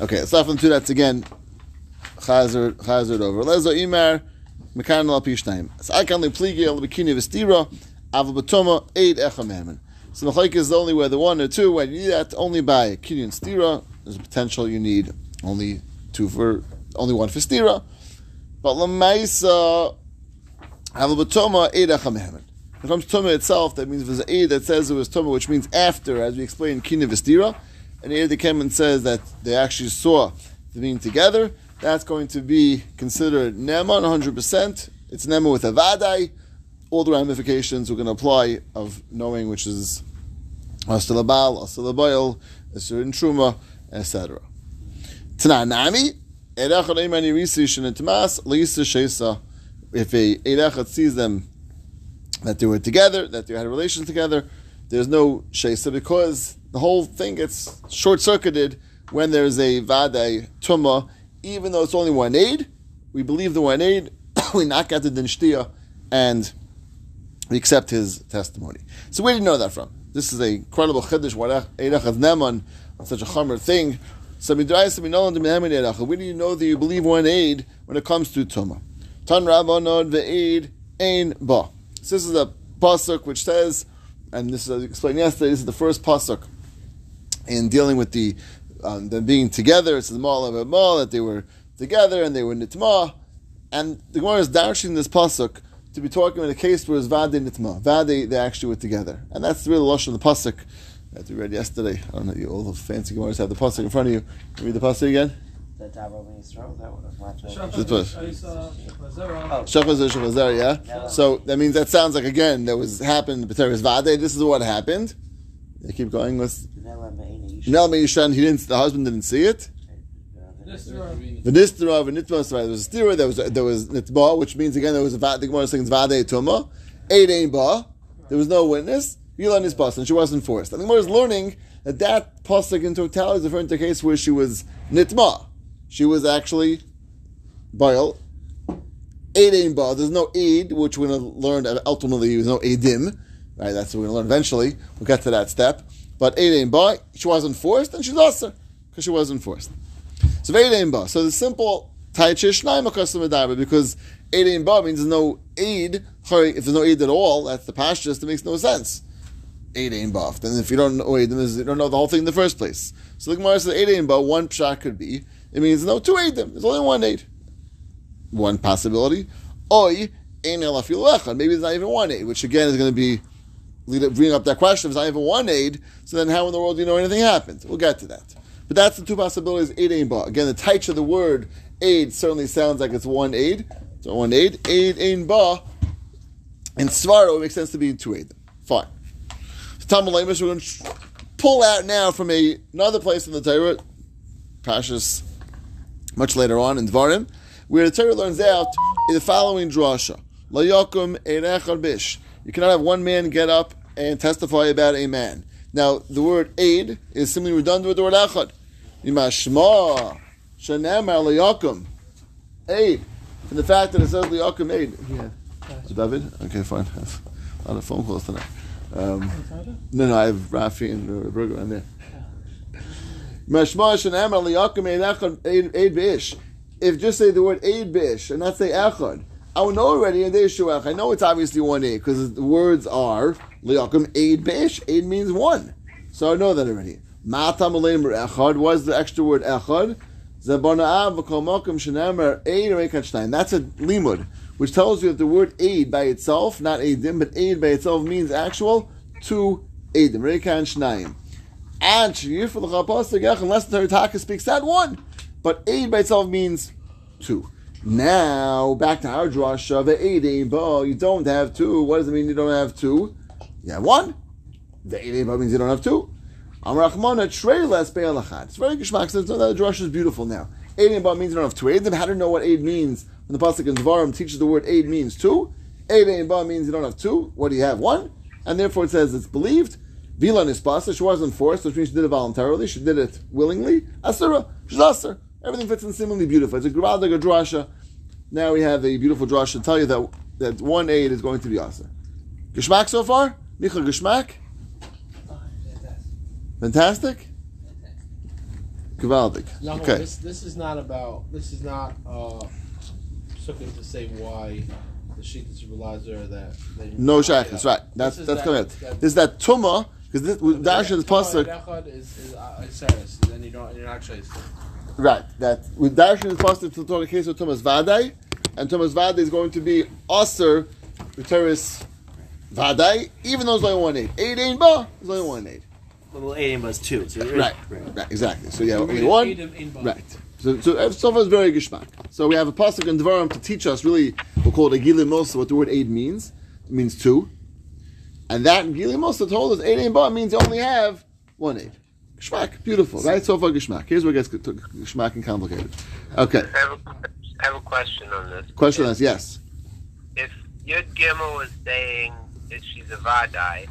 Okay, start from two. That's again chazer chazer over. Lezo imar mekan al pishnayim. So I can pligi al bikini vestira aval batoma eight echamerman. So the is only where the one or two when you need that only by kinyan stira. There's a potential you need only two for only one for stira. But lamaisa aval batoma eight echamerman. When it comes to Tumah itself, that means there's an aid that says it was Tumah, which means after, as we explained, Kina Vestira. And the aid came and says that they actually saw the being together. That's going to be considered Nema 100%. It's Nema with a Vadai. All the ramifications we're going to apply of knowing which is Astalabal, Astalabayel, Asur in Truma, etc. Tananami, Erechad Eimani Risi Shinatimas, Lisa Shesa. If a Erechad sees them that they were together, that they had a relation together. There's no shesa because the whole thing gets short circuited when there's a vade tuma, even though it's only one aid. We believe the one aid, we knock out the dinshtia, and we accept his testimony. So where do you know that from? This is a incredible chiddush. Eirach neman on such a chamer thing. So where do you know that you believe one aid when it comes to tuma? Tan rabbanod ve'aid ein ba. So this is a pasuk which says, and this is explained yesterday. This is the first pasuk in dealing with the um, them being together. It's the mal of mal that they were together and they were nitma. And the Gemara is dashing this pasuk to be talking about a case where it's vade nitma, vade they actually were together, and that's the real lush of the pasuk that we read yesterday. I don't know, you all the fancy Gemaras have the pasuk in front of you. Can you read the pasuk again. The Tavo Yisrael, that would have This was- Oh, Shachar Shachar, yeah? Yeah. So that means that sounds like again that was happened. B'teres vade. This is what happened. They keep going with Nela Me'ena Yisrael. Nel Meishan. He didn't. The husband didn't see it. V'nistera v'nitma. So there was a stira. There was there was nitba, which means again there was a. The Gemara is saying vade tuma. Eight ein ba. There was no witness. Yilan is bus, and she wasn't forced. And the Gemara is learning that that pasuk in totality is referring to a case where she was nitma. She was actually bail. Eight ein ba. There's no aid, which we're going to learn ultimately. There's no aidim. Right. That's what we're going to learn eventually. We'll get to that step. But eight ein ba. She wasn't forced, and she's also because she wasn't forced. So Eidein Ba. So the simple because Eidein Ba means there's no aid. If there's no aid at all, that's the pashtus, that makes no sense. Eidein Ba. Then if you don't know aid, you don't know the whole thing in the first place. So the Gemara says Eidein Ba, one pshat could be, it means no two aidim. There's only one aid. One possibility. Oi, Ein El Afil Maybe there's not even one aid, which again is going to be lead up, that question. If there's not even one aid, so then how in the world do you know anything happened? We'll get to that. But that's the two possibilities, aid ain ba. Again, the taich of the word aid certainly sounds like it's one aid. So one aid. Aid ain ba. In Svaro, it makes sense to be two aid. Fine. So Tamalamus, we're going to pull out now from a, another place in the Torah, Pashas, much later on in Dvarim, where the Torah learns out in the following drasha. La yakum bish. You cannot have one man get up and testify about a man. Now, the word aid is simply redundant with the word. Imashma shanamar liyakum aid. From the fact that it says liyakum aid. Yeah. David? Okay, fine. I have a lot of phone calls tonight. Um, no, no, I have Rafi and uh, Berger on there. Mashma shanamar liyakum aid echad aid aid bish. If just say the word aid bish and not say echad, I would know already in Shuach. I know it's obviously one aid because the words are liyakum aid bish. Aid means one, so I know that already. Mata malim echad. What is the extra word echad? That's a limud, which tells you that the word aid by itself, not aidim, but aid by itself means actual two aidim. Rekan shnayim. And the chapasik unless the Torah speaks that one, but aid by itself means two. Now back to our drasha. The eidim, but you don't have two. What does it mean you don't have two? You have one. The eidim means you don't have two. Amrachmana treyles be'alachad. It's very gishmak. So that drasha is beautiful now. Eidim ba means you don't have two aidim. How do you know what aid means? When the pasuk in Dvarim teaches the word aid means two. Eidim ba means you don't have two. What do you have? One. And therefore it says it's believed. Vila nispasa. She wasn't forced, which means she did it voluntarily. She did it willingly. Asura. She's asur. Everything fits in similarly beautiful. It's a gradag drasha. Now we have a beautiful drasha to tell you that that one aid is going to be asur. Gishmak so far? Micha Gishmak? Fantastic? No, Okay. this this is not about. This is not uh, something to say why the sheet is realizer that they No shaykhs, right? That's that's that- correct. that- This is that tuma because this with dash is pasuk. Echad is is uh, is then you don't you're not actually. Right. That with dash is pasuk to talk a case of tumas vadai, and tumas vadai is going to be aser teres vadai, even though it's only one eight. Eight ain't ba. It's only one eight. Well, eight was two. So you're Right. Right. Exactly. So yeah, only Read one. In Right. So, so so far it's very gishmak. So we have a pasuk in Devarim to teach us really we'll call it a gilim mosa, what the word aid means. It means two. And that gilim mosa told us aid ain't ba means you only have one aid. Gishmak, beautiful, right? So far gishmak. Here's where it gets g- g- and complicated. Okay. I have, a, I have a question on this. Question is yes. If Yud Gimel is saying that she's a Vadai,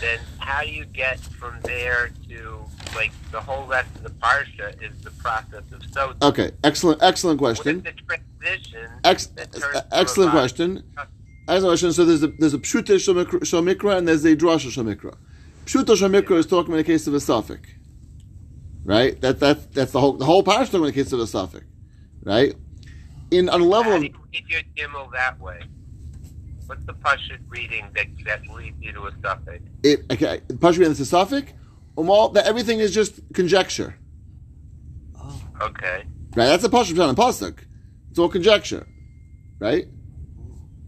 then how do you get from there to, like, the whole rest of the Parsha is the process of Sotah? Okay. Excellent excellent What is question. the transition? Ex- excellent question. Question. So there's a there's a pshuta shomikra and there's a drasha shomikra. Pshuta shomikra is talking in the case of a suffix, right? That that that's the whole the whole parish talking in the case of a suffix, right? In on a level of do you Gimel that way? What's the Pashut reading that, that leads you to a suffix? it, okay, pashut and the suffix, um, all that everything is just conjecture, Oh. Okay. right? That's a pashut on a pasuk. It's all conjecture, right?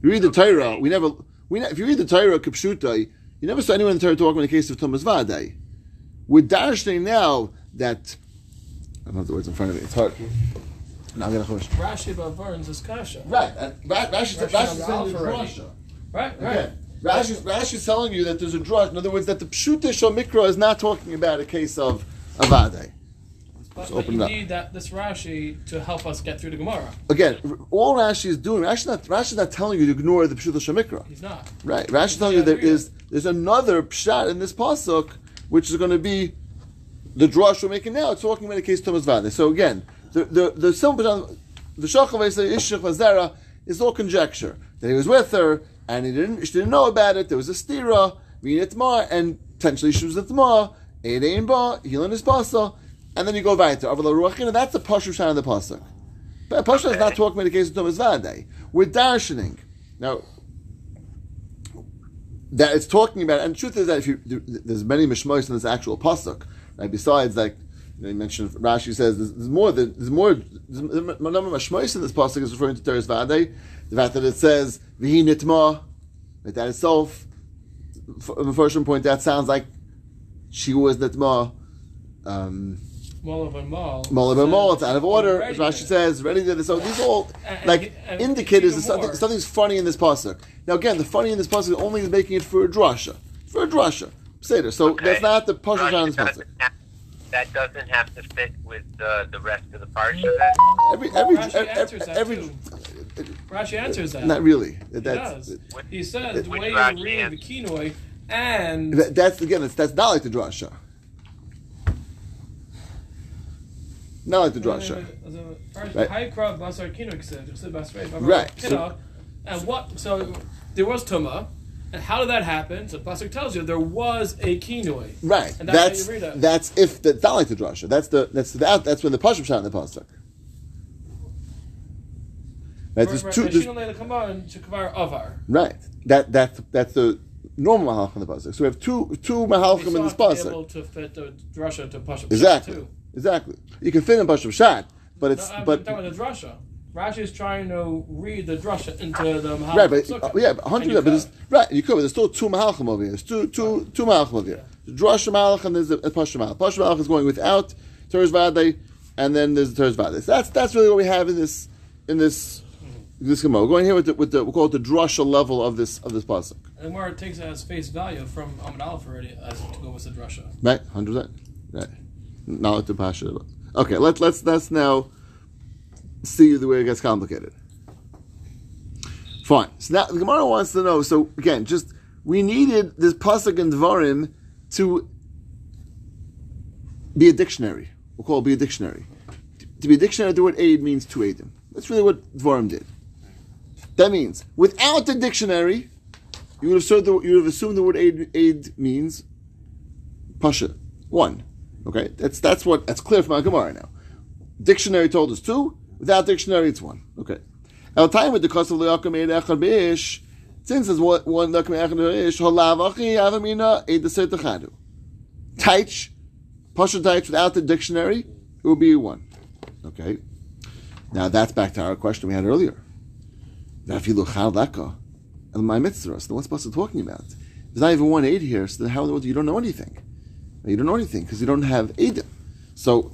You read the Torah. We never we ne- if you read the Torah kipshuta, you never saw anyone in the Torah talking in the case of Tumas Vadai. We're dashing now that I don't have the words in front of me. It's hard. Now I'm gonna chush. Rashi Burns is kasha. Right, and Ra- Rashi's Rashi Rashi's telling you the alpha already. drasha. Right, right. Again, Rashi's, Rashi's telling you that there's a drush. In other words, that the Pshuta Shomikra is not talking about a case of Avadai. But, Let's but open you need that this Rashi to help us get through the Gemara. Again, all Rashi is doing, Rashi not, Rashi's not telling you to ignore the Pshuta Shomikra. He's not. Right. Rashi's telling you there is there's another pshat in this pasuk which is going to be the drush we're making now. It's talking about the case of Tumas Vade. So again, the the the simple pshat- the shachavay say ishach vazera is all conjecture that he was with her and he didn't she didn't know about it. There was a stira and potentially she was a nitmar edein ba healing his pasa and then you go back to Ruachina. That's the pasuk pshat in the pasuk. But pasuk is not talking about the case of Tumas Vade. We're darshaning now that it's talking about, and the truth is that if you there's many mishmois in this actual pasuk, right? Besides, like you, know, you mentioned, Rashi says there's, more. There's more. There's a number of mishmois in this pasuk is referring to Teres Vade. The fact that it says v'hi nitma, that that itself, from the first point, that sounds like she was nitma. Um, Molav and Mal. Malav and Mol, it's out of order. Already Rashi did. says, ready to this?" So these all like and- indicators that something, something's funny in this pasuk. Now again, the funny in this pasuk only is making it for a drasha, for a drasha. Seder. So Okay. that's not the pasuk on this pasuk. That doesn't have to fit with uh, the rest of the Parsha then? Every every Rashi every, answers that every, too. Rashi answers that. not really. he That's does. Which- He says the way you read the Kinoi and that- that's again. It's, that's not like the drasha. Not like the drasha. Right. Haikra Basar Kinoi said, just Basrei, Right, so-. And what? So there was Tuma, and how did that happen? So Pasuk tells you there was a Kinoi. Right. And that's how That's you read it. that's if that's not like the drasha. That's the that's the that's when the pasuk shot in the pasuk. Right. There's two. there's- Right. Right. That that's that's the normal mahalchim in the pasuk. So we have two two mahalchim in this pasuk. able to fit the drasha to Pasuk Exactly. too. Exactly. You can fit in pasuk shat, but No, it's I'm but talking about the drasha. Rashi is trying to read the drasha into the Mahalach right, but uh, yeah, hundred. it's, right, you could. But there's still two mahalchim over here. There's two two two mahalchim over here. The drasha mahalch and there's a, a pasuk mahalch. Pasuk mahalch is going without teres vade, and then there's the teres vade. So that's that's really what we have in this in this. This Gemara. We're going here with the, with the we call it the drasha level of this of this pasuk. And where it takes it as face value from Amid Aleph already as to go with the drasha. Right, hundred percent. Right. Not the pasha. Okay, let's let's let's now see the way it gets complicated. Fine. So now the Gemara wants to know. So again, just we needed this pasuk and dvarim to be a dictionary. We'll call it be a dictionary. To be a dictionary, the word aid means to aid them. That's really what dvarim did. That means without the dictionary, you would have, said the, you would have assumed the word aid, aid means pasha. One. Okay, that's that's what that's clear from our Gemara now. Dictionary told us two. Without dictionary, it's one. Okay. El time with the cost of liakum eid echad beish. Since it's one one liakum echad beish, holav achi avamina eid deser techadu. Taich, pasha taich without the dictionary, it will be one. Okay. Now that's back to our question we had earlier. Vafilu chal leka and my mitzvah. So what's supposed talking about? There's not even one aid here, so how in the world you don't know anything? You don't know anything because you don't have Eidim. So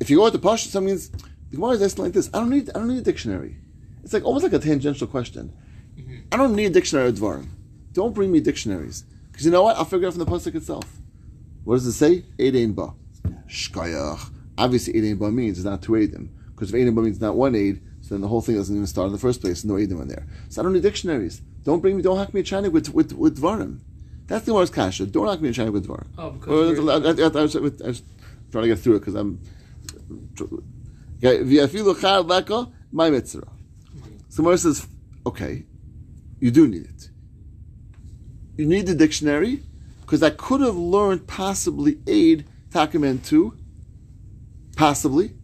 if you go the Pasha, that means the Gemara is asking like this: I don't need, I don't need a dictionary. It's like almost like a tangential question. Mm-hmm. I don't need a dictionary of Dvarim. Don't bring me dictionaries because you know what? I'll figure it out from the pasuk itself. What does it say? Eidein ba. Shkayach. Obviously, Eidein ba means it's not two Eidim because if Eidein ba means not one aid, so then the whole thing doesn't even start in the first place. No Eidim in there. So I don't need dictionaries. Don't bring me. Don't hack me a China with with with Dvarim. That's the Gemara's kasha. Don't knock me in China with Dvar. Oh, because Or- I, I, I, was, I was trying to get through it because I'm. Okay, v'afilu char leka my mitzvah. So Gemara says, okay, you do need it. You need the dictionary because I could have learned possibly aid takumen two. Possibly,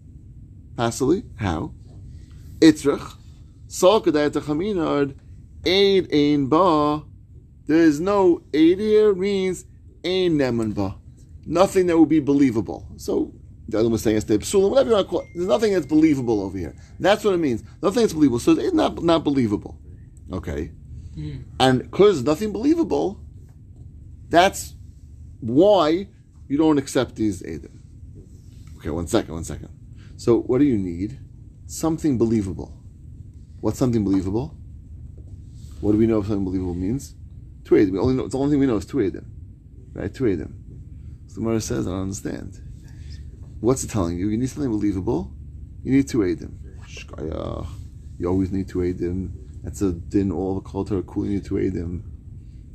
possibly how? Itzrach, sol kedayat chaminard, aid ein ba. There is no here means ein neman ba. Nothing that would be believable. So the other one was saying it's the psulim, whatever you want to call it. There's nothing that's believable over here. That's what it means. Nothing that's believable. So it's not not believable. Okay. Hmm. And because nothing believable, that's why you don't accept these Eidim. Okay, one second, one second. So what do you need? Something believable. What's something believable? What do we know if something believable means? Two Eidim. We only know, it's the only thing we know is two Eidim. Right? Two Eidim. So the Gemara says, I don't understand. What's it telling you? You need something believable. You need two. Shkaya. You always need two Eidim. That's a din all the culture cool. You need two Eidim.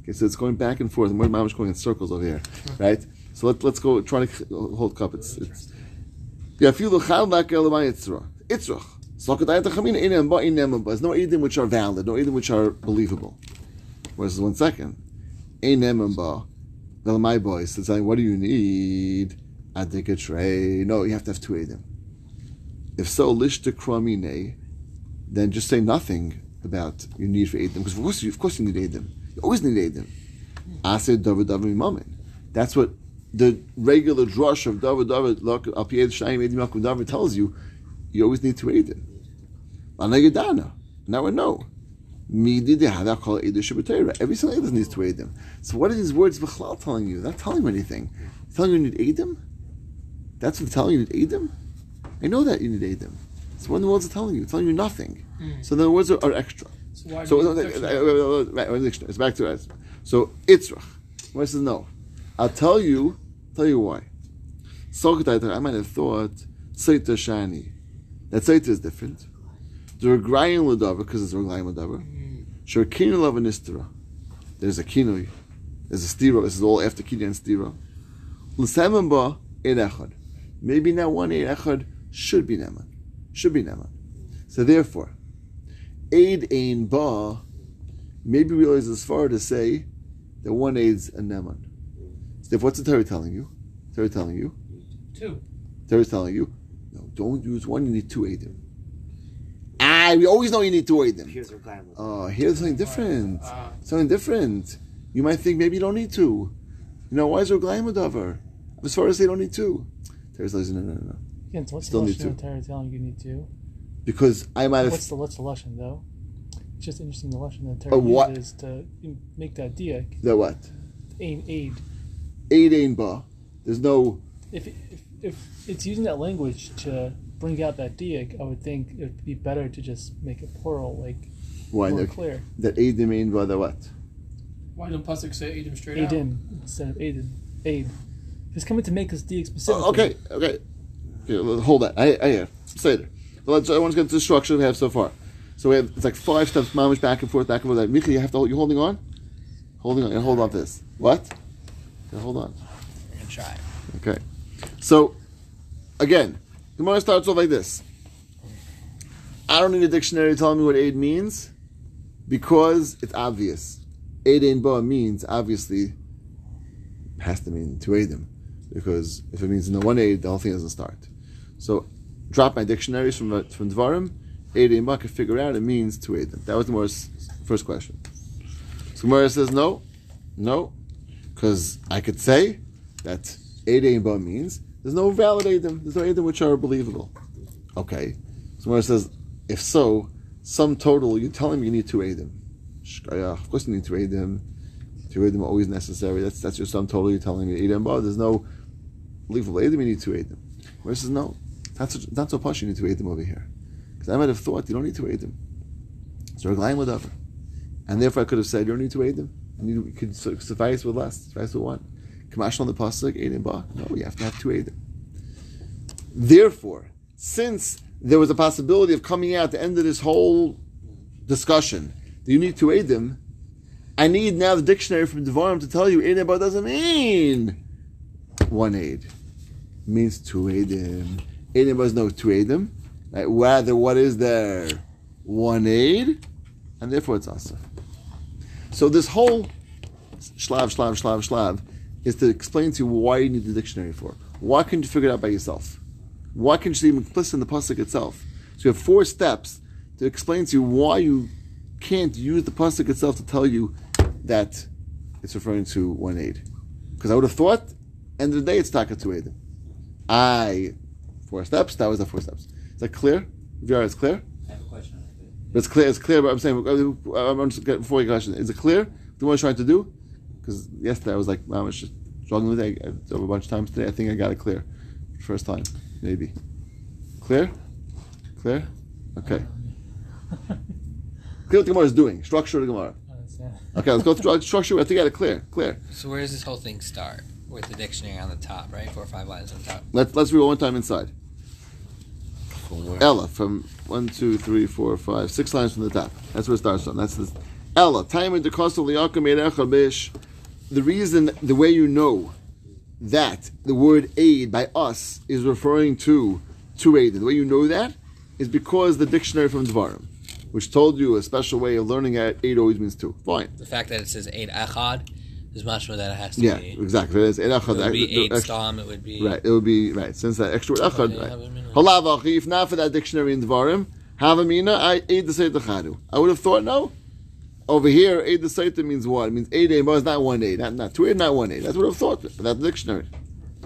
Okay, so it's going back and forth. And we're going in circles over here, right? So let, let's go try to hold cup. It's it's. There's no edim which are valid, no edim which are believable. Whereas one second, inem ba. Well, my it's like, what do you need? I a tray. No, you have to have two edim. If so, lishta kramine, then just say nothing about your need for edim because of course, you, of course you need edim. You always need edim. Aseh davar davar imamin. That's what the regular drush of davar davar look al pied shayim davar tells you. You always need to edim. Anayadana. Now we know. Every single edim needs to edim. So what are these words v'chlal telling you? They're not telling you anything. They're telling you you need edim. That's what they're telling you you need edim. I know that you need edim. So what in the is it telling you? It's telling you nothing. So the words are, are extra. So why no, right, it's back to us. So Itzrach. Why says no? I'll tell you. Tell you why. I might have thought Seita Shani. That Seita is different. The Regrayim Ladava because it's Regrayim Ladava. Sure, Kinu Lavanistera. There's a Kinui. There's a Stira. This is all after Kinui and Stira. L'samim ba Echad. Maybe now one Eid Echad should be Neman. Should be Neman. So therefore, Aid Ein Ba, maybe we always as far to say that one aid's a Neman. So therefore, what's the Torah telling you? Torah telling you? Two. Torah's telling you, no, don't use one, you need two Aidim. Ah, we always know you need two Aidim. Here's a requirement. Oh, here's something different. Ah. Something different. You might think maybe you don't need two. You know, why is there a Glaimadover? As far as they don't need two. Torah says, no, no, no, no. Again, so what's Still the need lesson two. telling you need to? Because I might have. What's the what's the lesson though? It's just interesting the lesson that Torah Uh, what? uses to make that diak The what? ain aid. Aid Ein Ba. There's no. If, if if it's using that language to bring out that diak, I would think it would be better to just make it plural, like Why? more The, clear. that Aidim Ein Ba, the what? Why don't Pasuk say Edom straight out? Aidim instead of aided. Aid. He's coming to make us diak specifically. Oh, okay, okay. okay hold that. I, I hear. Say it. So let's, I want to get to the structure we have so far. So we have, it's like five steps, mamish, back and forth, back and forth. Michi, you have to hold, you holding on? Holding on, you hold on to this. What? Yeah, hold on. I'm gonna try. Okay. So, again, Gemara starts off like this. I don't need a dictionary telling me what aid means because it's obvious. Aid ba means, obviously, has to mean to aid them because if it means no one aid, the whole thing doesn't start. So drop my dictionaries from uh, from Dvarim. Aid Ein Ba, could figure out it means to aid them. That was the Gemara's first question. So Gemara says no, no, because I could say that Eid Ein Ba means there's no valid Eidim, there's no Eidim which are believable. Okay. So Gemara says, if so, sum total, you're telling me you need two Eidim. Shkaya, uh, of course you need two Eidim. Two Eidim are always necessary. That's that's your sum total. You're telling me Eidim Ba. There's no believable Eidim. You need two Eidim. Gemara says no. That's not so posh. You need two Eidim over here. Because I might have thought you don't need two Eidim. So Raglayim whatever. And therefore I could have said you don't need two Eidim. You need, could suffice with less. Suffice with one. Kamash on the pasuk Eidim Ba. No, you have to have two Eidim. Therefore, since there was a possibility of coming out at the end of this whole discussion you need two Eidim, I need now the dictionary from Devarim to tell you Eidim Ba doesn't mean one aid. It means two. Eidim Ba is no two Eidim. Right? Rather, what is there? One aid, and therefore it's Asaf. So this whole shlav, shlav, shlav, shlav is to explain to you why you need the dictionary for. Why can't you figure it out by yourself? Why can't you see implicit in the pasuk itself? So you have four steps to explain to you why you can't use the pasuk itself to tell you that it's referring to one aid. Because I would have thought, end of the day, it's taka to aid. I four steps. That was the four steps. Is that clear? VR is clear. I have a question on it. But it's clear. It's clear. But I'm saying, uh, uh, I'm just before your question, is it clear? The one I'm trying to do? Because yesterday I was like, I was just struggling with it I- a bunch of times today. I think I got it clear, first time, maybe. Clear? Clear? Okay. Clear what the Gemara is doing. Structure of the Gemara. Oh, okay, let's go through structure. I think I got it clear. Clear. So where does this whole thing start? With the dictionary on the top, right? Four or five lines on the top. Let's let's read one time inside. Ella from one, two, three, four, five, six lines from the top. That's where it starts from. That's the Ella, time in the coastal bish. The reason, the way you know that the word aid by us is referring to to aid. The way you know that is because the dictionary from Dvarim, which told you a special way of learning at aid always means two. Fine. The fact that it says aid echad is much more that it has to Yeah, be. exactly. It is. Eid It would be eight stam. It would be Right, it would be right since that extra word. Okay, Right. have. Halav if not for that dictionary in Dvarim, have a mina. I aid the chadu. I would have thought no. Over here, aid the seita means what? It means eight but it's not one aid, not not two aid, not one aid. That's what I've thought. But that's the dictionary.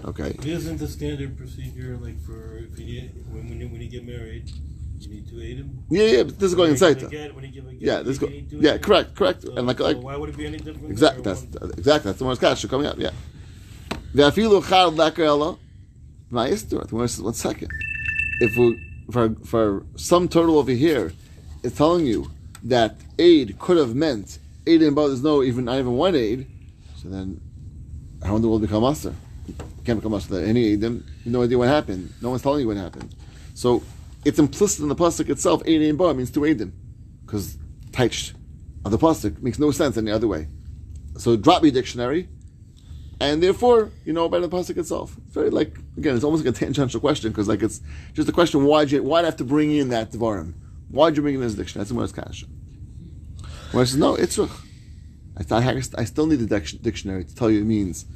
Okay. Isn't the standard procedure like for if you get, when when you, when you get married, you need to aid him? Yeah, yeah. But this is going in When you give a seita. get- When you give a get, Yeah, this go. Yeah, correct, correct. So, And like so like why would it be any different? exactly. That's one- exactly that's the most kasha coming up. Yeah. Ve'afilu char leker ella. Ma'istur. One second. If we for for some total over here, it's telling you that aid could have meant aid and there's no even not even one aid. So then, how in the world become master? Can't become master. Any aid, then you no idea what happened. No one's telling you what happened. So it's implicit in the pasuk itself. Aid and ba means to aid them, because taich of the pasuk makes no sense any other way. So drop your dictionary, and therefore you know about the pasuk itself. It's very like again, it's almost like a tangential question because like it's just a question why'd you why'd I have to bring in that devarim? Why'd you bring in this dictionary? That's the most kasha. Well, I says no, it's I, I, I still need the dic- dictionary to tell you it means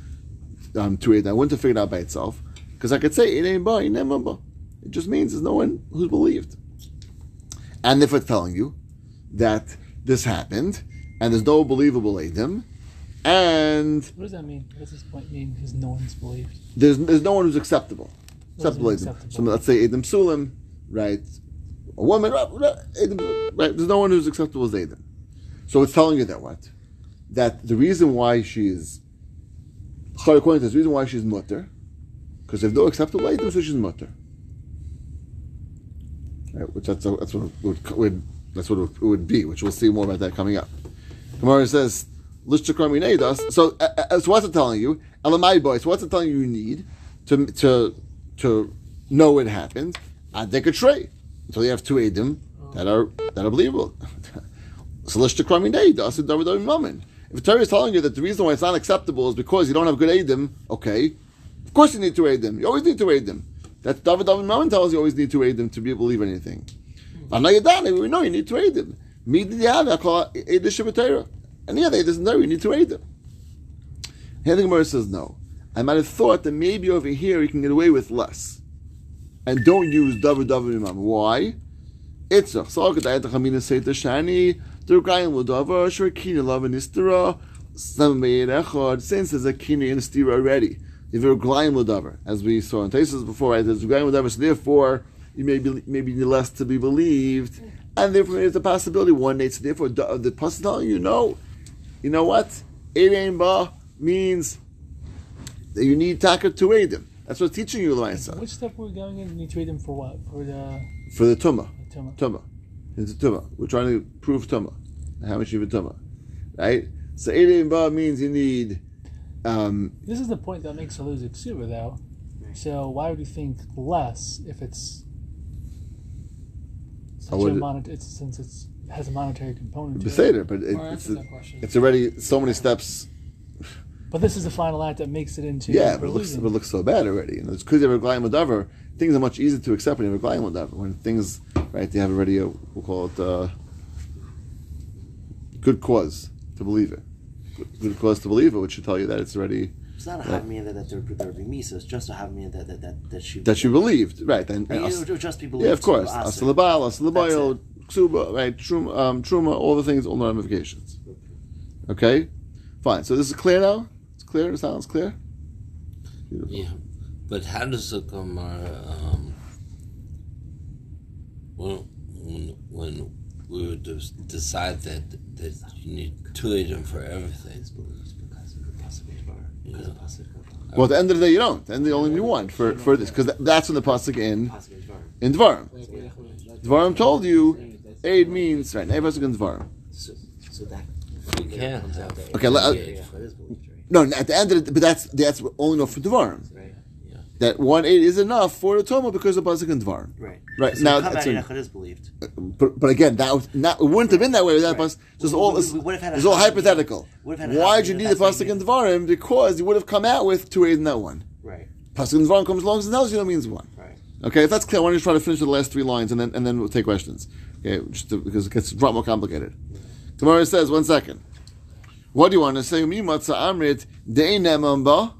um, to it. I wouldn't have figured it out by itself because I could say it ain't ba, it ain't ba. It just means there's no one who's believed. And if it's telling you that this happened and there's no believable Adam, and What does that mean? What does this point mean? Because no one's believed. there's there's no one who's acceptable. What Acceptable Adam. So let's say Adam Sulim, right? A woman, right? There's no one who's acceptable as Adam. So it's telling you that what? That the reason why she is according to this, the reason why she's mutter, because if no acceptable Adam, so she's mutter. Right, which that's, that's what would, would that's what it would be, which we'll see more about that coming up. Gemara says, "Lishtakram yinedas." So, uh, uh, so what's it telling you? Elamai boy. So what's it telling you? You need to to to know it happened. Adekatray until you have two edim that are that are believable. so lishtakram yinedas and david moment. If Torah is telling you that the reason why it's not acceptable is because you don't have good edim, okay, of course you need to aid them. You always need to aid them. That David David Mammon tells you always need to aid them to be able to believe anything. Hmm. And now you're done. We know you need to aid them. Me did you have I call it aid the yeah, they doesn't know you need to aid them. Here the Gemara says no. I might have thought that maybe over here you can get away with less. And don't use davar davar imam. Why? It's a salkadayat chamina seita shani. Durgayin lodavar shurkina lava nistera. Samayin echad. Since there's a kina in stira already. If you're glayim lodavar, as we saw in Taisus before, right? There's glayim lodavar. So therefore, you may be maybe less to be believed, and therefore there's a possibility one day. So therefore, the, the person telling you no, you know what? Erein ba means that you need taka to aid them. That's what's teaching you Lamaisa. Which step we're going in? You trade them for what? For the For the tumah. tumah. Tumah. It's a tumah. We're trying to prove tumah. How much you have a tumah. Right? So Erein ba means you need um, This is the point that makes a lose ksuba though. So why would you think less if it's such a monet- it's since it's has a monetary component to it. Beseder, but it, Or it's, answer a, that question. it's already so many steps. But this is the final act that makes it into Yeah, but it looks, but it looks so bad already. And it's because you have a glayim whatever. Things are much easier to accept when you have a glayim whatever. When things, right, they have already a, we'll call it uh, good cause to believe it. Good, good cause to believe it, which should tell you that it's already It's not a Right. havmina that, that they're, they're being misa. It's just a havmina that, that, that, that she that you believed, right? And, and Yeah, us- it would just be believed. yeah, of course, to us. asalabal, asalabayel, ksuba, right? Truma, um, truma, all the things, all the ramifications. Okay, fine. So this is clear now. It's clear. It sounds clear. Beautiful. Yeah, but how does the Gemara um, when when when we would decide that that you need two of them for everything? It's believed because the pasuk of Bar, because of pasuk Well, at the end of the day, you don't. And the only need one for, for this because that's when the pasuk in pasuk of in Dvarim. Dvarim told you aid means right. Every pasuk in Dvarim. So, so that You can't comes out have that Okay, let- yeah, yeah, that is believed, right? No, at the end of the, but that's that's only enough for Dvarim. Right. That one aid is enough for the Toma because of pasuk in Dvarim. Right. Right, So now that's out is believed. Uh, but, but again, that was not, it wouldn't have been that way without Right. pasuk. Just We- all we- this. we would have had a It's all hypothetical. would have had a Why did you need the pasuk in Dvarim? Because you would have come out with two aid in that one. Right. Pasuk in Dvarim comes along and tells you that means one. Right. Okay, if that's clear, why don't you try to finish the last three lines and then and then we'll take questions. Okay, just to, because it gets a lot more complicated. Tomorrow says, one second. What do you want to say? Mi matzah amrit de'inem ba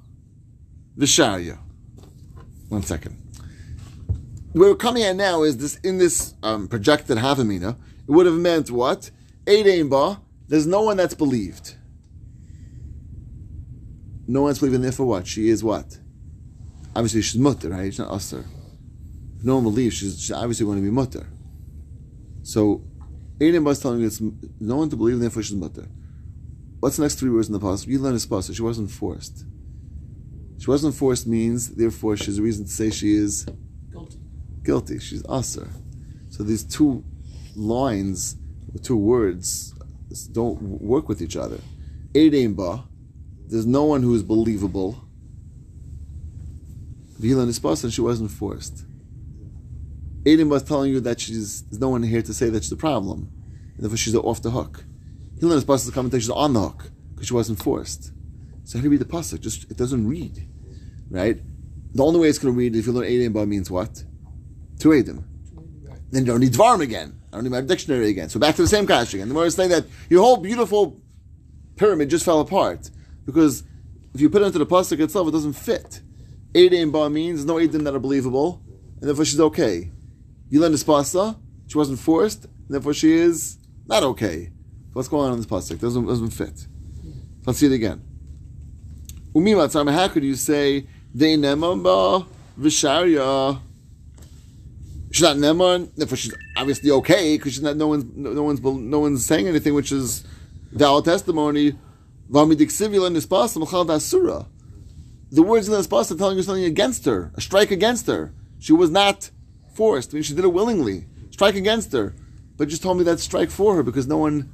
v'sharya. One second. Where we're coming at now is this in this um, projected havamina. It would have meant what? Eidein ba. There's no one that's believed. No one's believing there for what? She is what? Obviously, she's mutter, right? She's not usher. If no one believes, she's, obviously going to be mutter. So, Eidim was telling us no one to believe, therefore she's mutter. What's the next three words in the past? You learn this past. She wasn't forced. She wasn't forced means, therefore, she has a reason to say she is Guilty. guilty. She's usher. So these two lines, two words, don't work with each other. Eidim ba. There's no one who is believable. Vila Nispas, and she wasn't forced. Aiden was telling you that she's there's no one here to say that she's a problem, and therefore she's off the hook. Hila Nispas is to she's on the hook because she wasn't forced. So how do you read the pasuk? Just it doesn't read, right? The only way it's going to read if you learn Aiden ba means what? Two Aiden. Then you don't need Dvarim again. I don't need my dictionary again. So back to the same kash again. The more is saying that your whole beautiful pyramid just fell apart because if you put it into the pasuk itself, it doesn't fit. Eidim ba means no eidim that are believable, and therefore she's okay. Yilan this pasta, she wasn't forced, therefore she is not okay. What's going on in this pasuk? Doesn't doesn't fit. Let's see it again. Umi matzar, how could you say they v'sharya? She's not neman, she's obviously okay because she's not. No one's no, one's no one's saying anything which is valid testimony. The words in the Espas are telling you something against her, a strike against her. She was not forced. I mean, she did it willingly. Strike against her. But just told me that strike for her because no one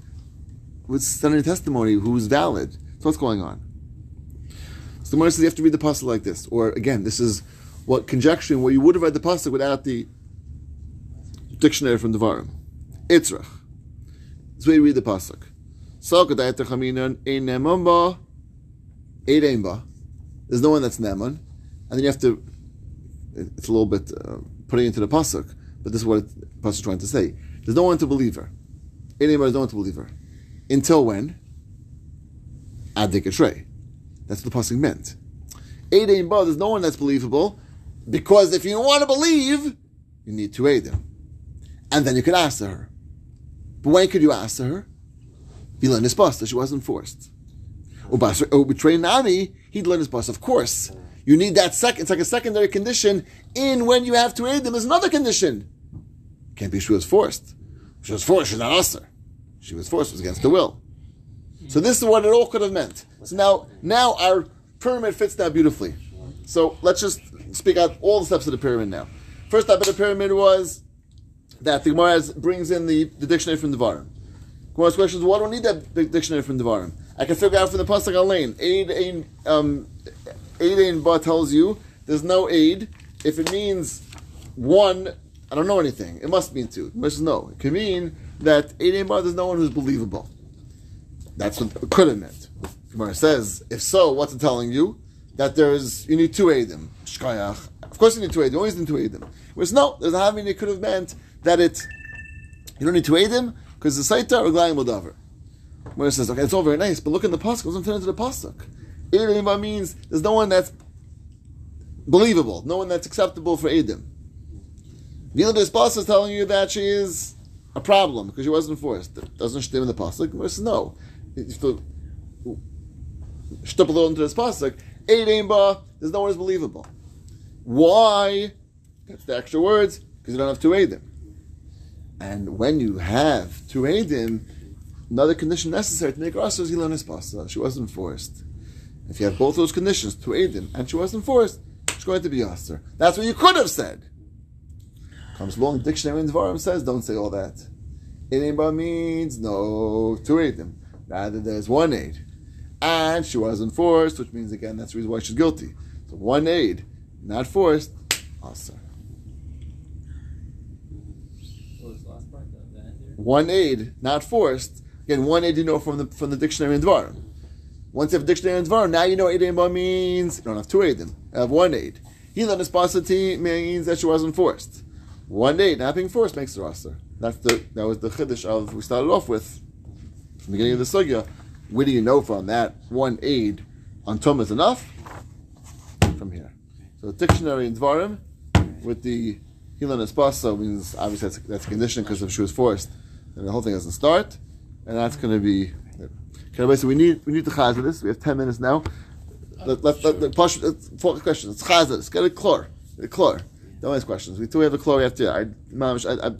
was sending testimony who's valid. So what's going on? So the Gemara says you have to read the pasuk like this. Or again, this is what conjecturing where you would have read the pasuk without the dictionary from the Devarim. Itzrach. That's where you read the pasuk. Neman. There's no one that's Naaman. And then you have to, it's a little bit uh, putting into the Pasuk, but this is what the Pasuk is trying to say. There's no one to believe her. Anybody, there's no one to believe her. Until when? Adik. That's what the Pasuk meant. Ein Ba, there's no one that's believable, because if you want to believe, you need two Eidim. And then you could ask her. But when could you ask her? His bus, she wasn't forced. Or betray Nami, he'd learn his bus. Of course. You need that second, it's like a secondary condition in when you have to aid them. There's another condition. Can't be she was forced. She was forced, she's not usher. She was forced, it was against the will. So this is what it all could have meant. So now, now our pyramid fits that beautifully. So let's just speak out all the steps of the pyramid now. First step of the pyramid was that the Gemara brings in the, the dictionary from the Varim. Gemara's question is, why do I need that dictionary from the Varim? I can figure out from the Pasuk Alain. Aid, aid, um, aid Ba tells you there's no aid. If it means one, I don't know anything. It must mean two. Must no. It can mean that aid in Ba, there's no one who's believable. That's what it could have meant. Gemara says, if so, what's it telling you? That there's, you need two Eidim. Shkayach. Of course you need two Eidim. You always need two Eidim. Whereas no, there's a having it could have meant that it, you don't need two Eidim because the Saita or Glayim Modavar. Gemara says, okay, it's all very nice, but look in the Pasuk. It doesn't turn into the Pasuk. Eidim means there's no one that's believable, no one that's acceptable for Eidim. Vilda's Pasuk is telling you that she is a problem because she wasn't forced. It doesn't stem in the Pasuk. Gemara says, no. The little into this pasuk, eight aimba, there's no one is believable. Why? That's the extra words, because you don't have two Eidim. And when you have two Eidim, another condition necessary to make also is Gilonis Pasa. She wasn't forced. If you have both those conditions, two Eidim, and she wasn't forced, she's going to be Aser. That's what you could have said. Comes along, dictionary in Dvarim says, don't say all that. Eight Aimba means no two Eidim. Rather, there's one aid. And she wasn't forced, which means, again, that's the reason why she's guilty. So one aid, not forced, Aser. What was the last part? The, the end there? one aid, not forced. Again, one aid you know from the from the dictionary in Dvarim. Once you have a dictionary in Dvarim, now you know aid aimba means you don't have two aidim. You have one aid. Hilan esposity means that she wasn't forced. One aid not being forced makes her aser. That's the that was the chiddush of we started off with from the beginning of the sugya. Where do you know from that one aid on tum is enough? From here. So the dictionary in Dvarim with the Hilan Espasa means obviously that's, that's a condition because if she was forced, then the whole thing doesn't start, and that's going to be. Okay, so we need we need the chaz this. We have ten minutes now. Let, let, let, let, push, let's focus questions. It's chaz. Let's get a chlor. A chlor. Don't ask questions. We do have a have to. I, I, I,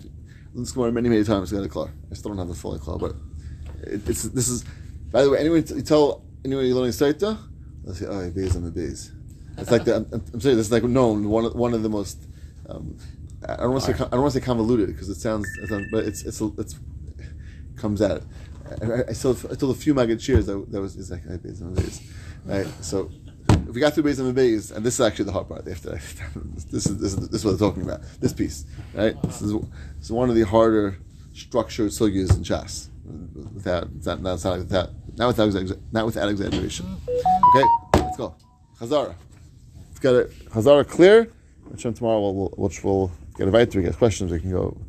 let's go many many times get a chlor. I still don't have the full chlor, but it's this is. By the way, anyone you tell anyone you're learning Saita, they'll say, "Oh, beis, I'm a beis." It's like the, I'm, I'm is like known one of, one of the most. Um, I don't want to say I don't want to say convoluted because it sounds, it sounds- but it's it's it's comes out. I, I saw I told a few maggot cheers that, that was it's like "Hey, beis, I'm a beis." right. So if we got through beis and beis, and this is actually the hard part. After this is this is this is what they're talking about. This piece, right? This is this is one of the harder structured sugyas in chas. Without not not without not without not without exaggeration. Okay, let's go. Chazara. Let's get it. Chazara clear. Which tomorrow we'll, which we'll get invited to. We get questions. We can go